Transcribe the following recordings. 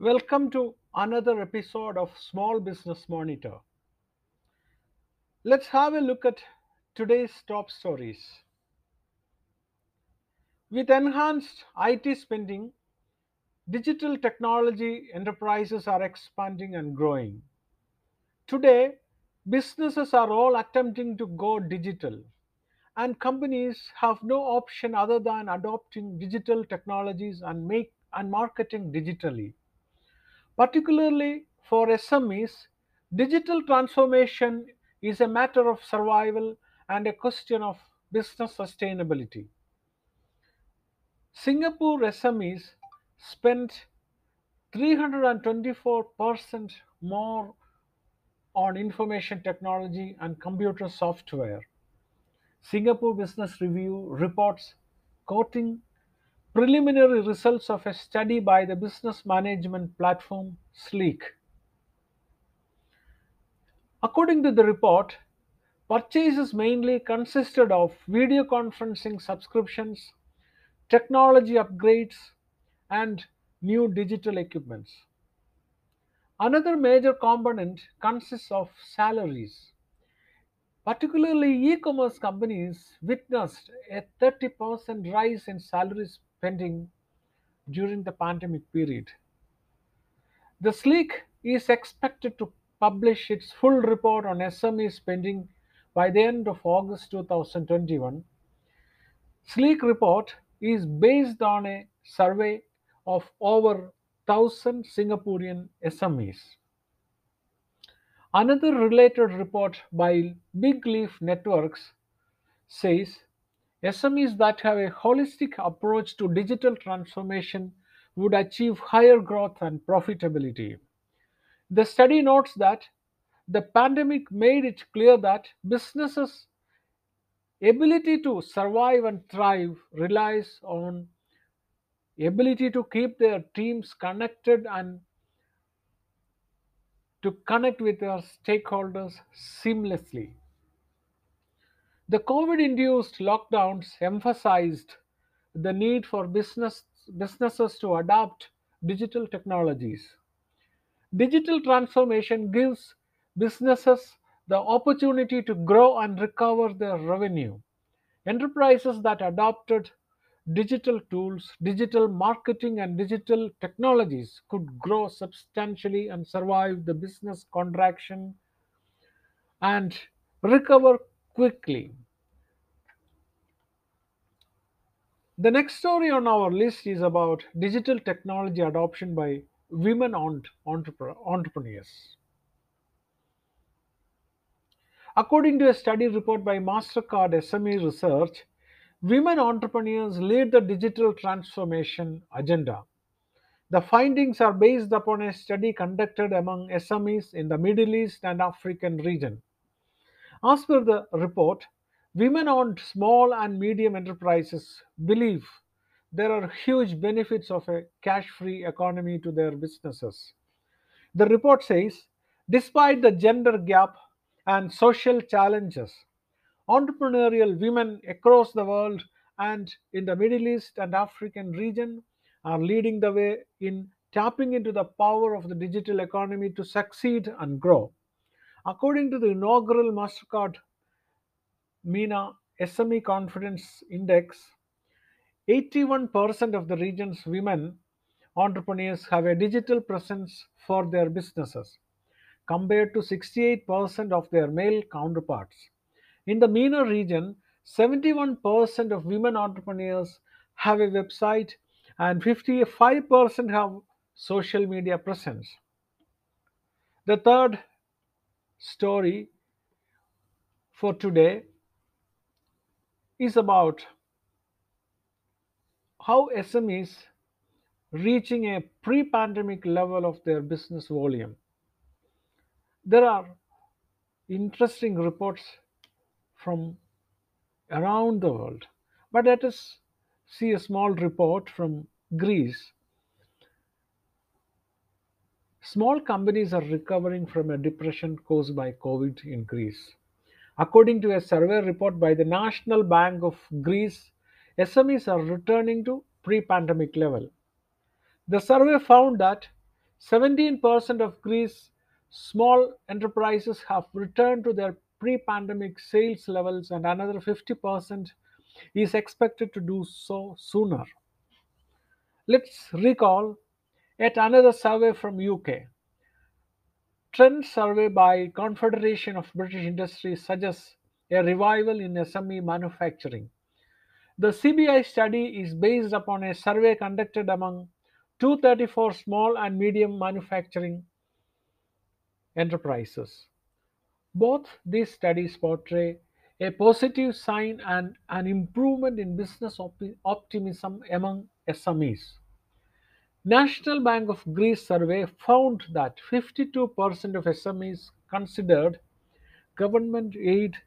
Welcome to another episode of Small Business Monitor. Let's have a look at today's top stories. With enhanced IT spending, digital technology enterprises are expanding and growing. Today, businesses are all attempting to go digital, and companies have no option other than adopting digital technologies and make and marketing digitally. Particularly for SMEs, digital transformation is a matter of survival and a question of business sustainability. Singapore SMEs spent 324% more on information technology and computer software. Singapore Business Review reports quoting preliminary results of a study by the business management platform Sleek. According to the report, purchases mainly consisted of video conferencing subscriptions, technology upgrades, and new digital equipments. Another major component consists of salaries. Particularly, e commerce companies witnessed a 30% rise in salary spending during the pandemic period. The Sleek is expected to publish its full report on SME spending by the end of August 2021. Sleek report is based on a survey of over 1000 Singaporean SMEs. Another related report by Bigleaf Networks says SMEs that have a holistic approach to digital transformation would achieve higher growth and profitability. The study notes that the pandemic made it clear that businesses' ability to survive and thrive relies on ability to keep their teams connected and to connect with their stakeholders seamlessly. The COVID induced lockdowns emphasized the need for business, businesses to adopt digital technologies. Digital transformation gives businesses the opportunity to grow and recover their revenue. Enterprises that adopted digital tools, digital marketing, and digital technologies could grow substantially and survive the business contraction and recover quickly. The next story on our list is about digital technology adoption by women entrepreneurs. According to a study report by MasterCard SME Research, women entrepreneurs lead the digital transformation agenda. The findings are based upon a study conducted among SMEs in the Middle East and African region. As per the report, women owned small and medium enterprises believe there are huge benefits of a cash free economy to their businesses. The report says despite the gender gap and social challenges, entrepreneurial women across the world and in the Middle East and African region are leading the way in tapping into the power of the digital economy to succeed and grow. According to the inaugural MasterCard MENA SME Confidence Index, 81% of the region's women entrepreneurs have a digital presence for their businesses, compared to 68% of their male counterparts. In the MENA region, 71% of women entrepreneurs have a website and 55% have social media presence. The third story for today is about how SMEs reaching a pre-pandemic level of their business volume. There are interesting reports from around the world, but let us see a small report from Greece. Small companies are recovering from a depression caused by COVID in Greece. According to a survey report by the National Bank of Greece, SMEs are returning to pre pandemic level. The survey found that 17% of Greece's small enterprises have returned to their pre pandemic sales levels, and another 50% is expected to do so sooner. Let's recall yet another survey from UK. Trend survey by Confederation of British Industries suggests a revival in SME manufacturing. The CBI study is based upon a survey conducted among 234 small and medium manufacturing enterprises. Both these studies portray a positive sign and an improvement in business op- optimism among SMEs. National Bank of Greece survey found that 52% of SMEs considered government aid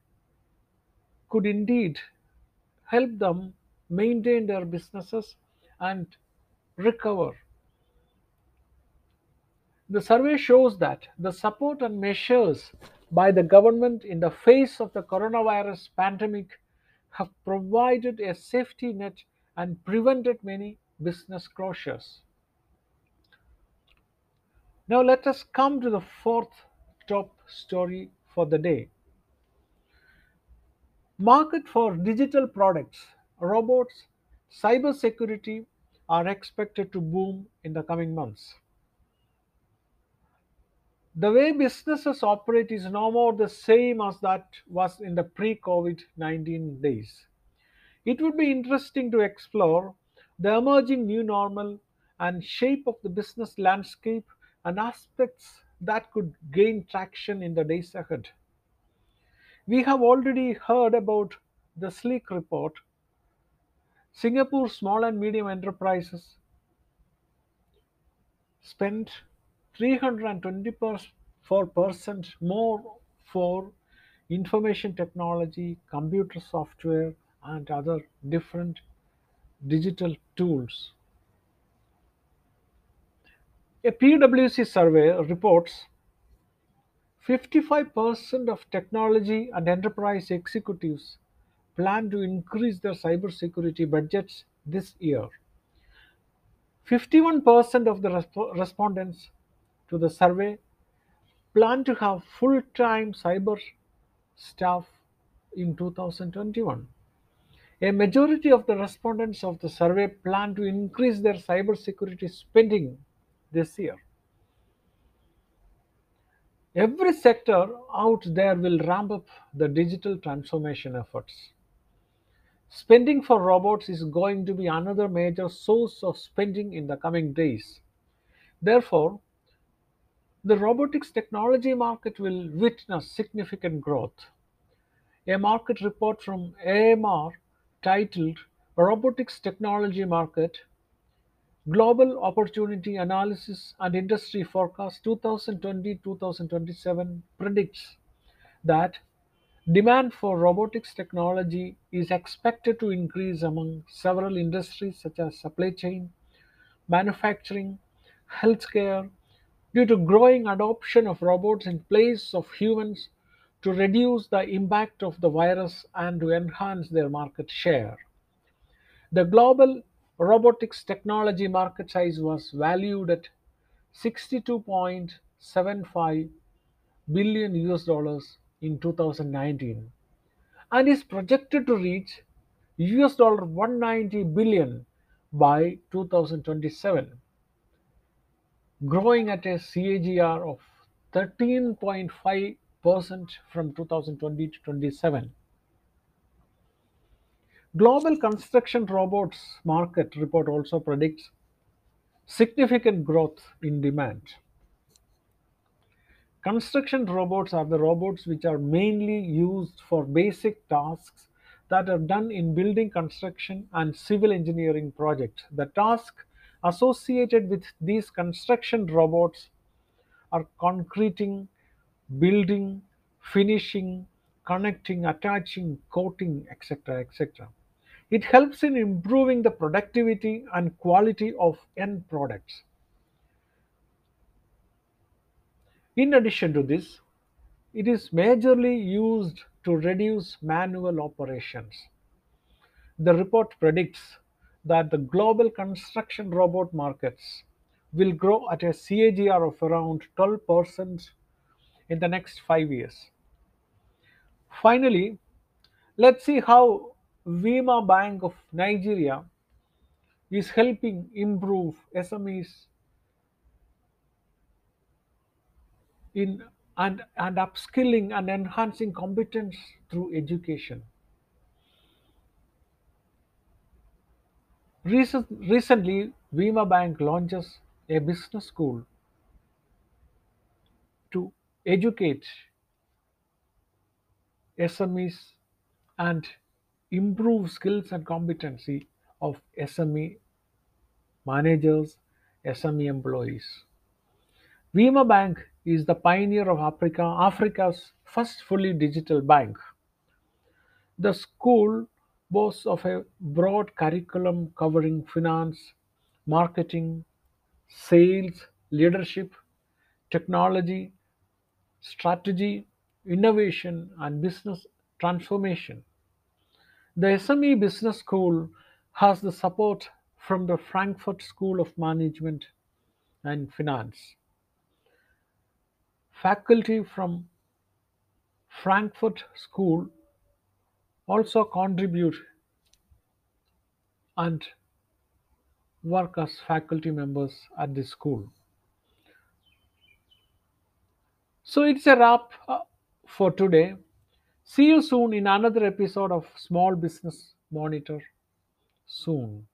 could indeed help them maintain their businesses and recover. The survey shows that the support and measures by the government in the face of the coronavirus pandemic have provided a safety net and prevented many business closures. Now let us come to the fourth top story for the day. Market for digital products, robots, cybersecurity are expected to boom in the coming months. The way businesses operate is no more the same as that was in the pre COVID 19 days. It would be interesting to explore the emerging new normal and shape of the business landscape and aspects that could gain traction in the days ahead. We have already heard about the Sleek report, Singapore small and medium enterprises spent 324% more for information technology, computer software, and other different digital tools. A PwC survey reports 55% of technology and enterprise executives plan to increase their cybersecurity budgets this year. 51% of the resp- respondents to the survey plan to have full time cyber staff in 2021. A majority of the respondents of the survey plan to increase their cybersecurity spending this year. Every sector out there will ramp up the digital transformation efforts. Spending for robots is going to be another major source of spending in the coming days. Therefore, the robotics technology market will witness significant growth. A market report from AMR titled Robotics Technology Market Global Opportunity Analysis and Industry Forecast 2020-2027 predicts that demand for robotics technology is expected to increase among several industries such as supply chain, manufacturing, healthcare, due to growing adoption of robots in place of humans to reduce the impact of the virus and to enhance their market share. The global robotics technology market size was valued at 62.75 billion US dollars in 2019 and is projected to reach US dollar 190 billion by 2027, growing at a CAGR of 13.5% from 2020 to 27. Global construction robots market report also predicts significant growth in demand. Construction robots are the robots which are mainly used for basic tasks that are done in building construction and civil engineering projects. The tasks associated with these construction robots are concreting, building, finishing, connecting, attaching, coating, etc. etc. It helps in improving the productivity and quality of end products. In addition to this, it is majorly used to reduce manual operations. The report predicts that the global construction robot markets will grow at a CAGR of around 12% in the next five years. Finally, let's see how Wema Bank of Nigeria is helping improve SMEs in and, and upskilling and enhancing competence through education. Recent, recently, Wema Bank launches a business school to educate SMEs and improve skills and competency of SME managers, SME employees. Wema Bank is the pioneer of Africa, Africa's first fully digital bank. The school boasts of a broad curriculum covering finance, marketing, sales, leadership, technology, strategy, innovation, and business transformation. The SME Business School has the support from the Frankfurt School of Management and Finance. Faculty from Frankfurt School also contribute and work as faculty members at the school. So it's a wrap uh, for today. See you soon in another episode of Small Business Monitor. Soon.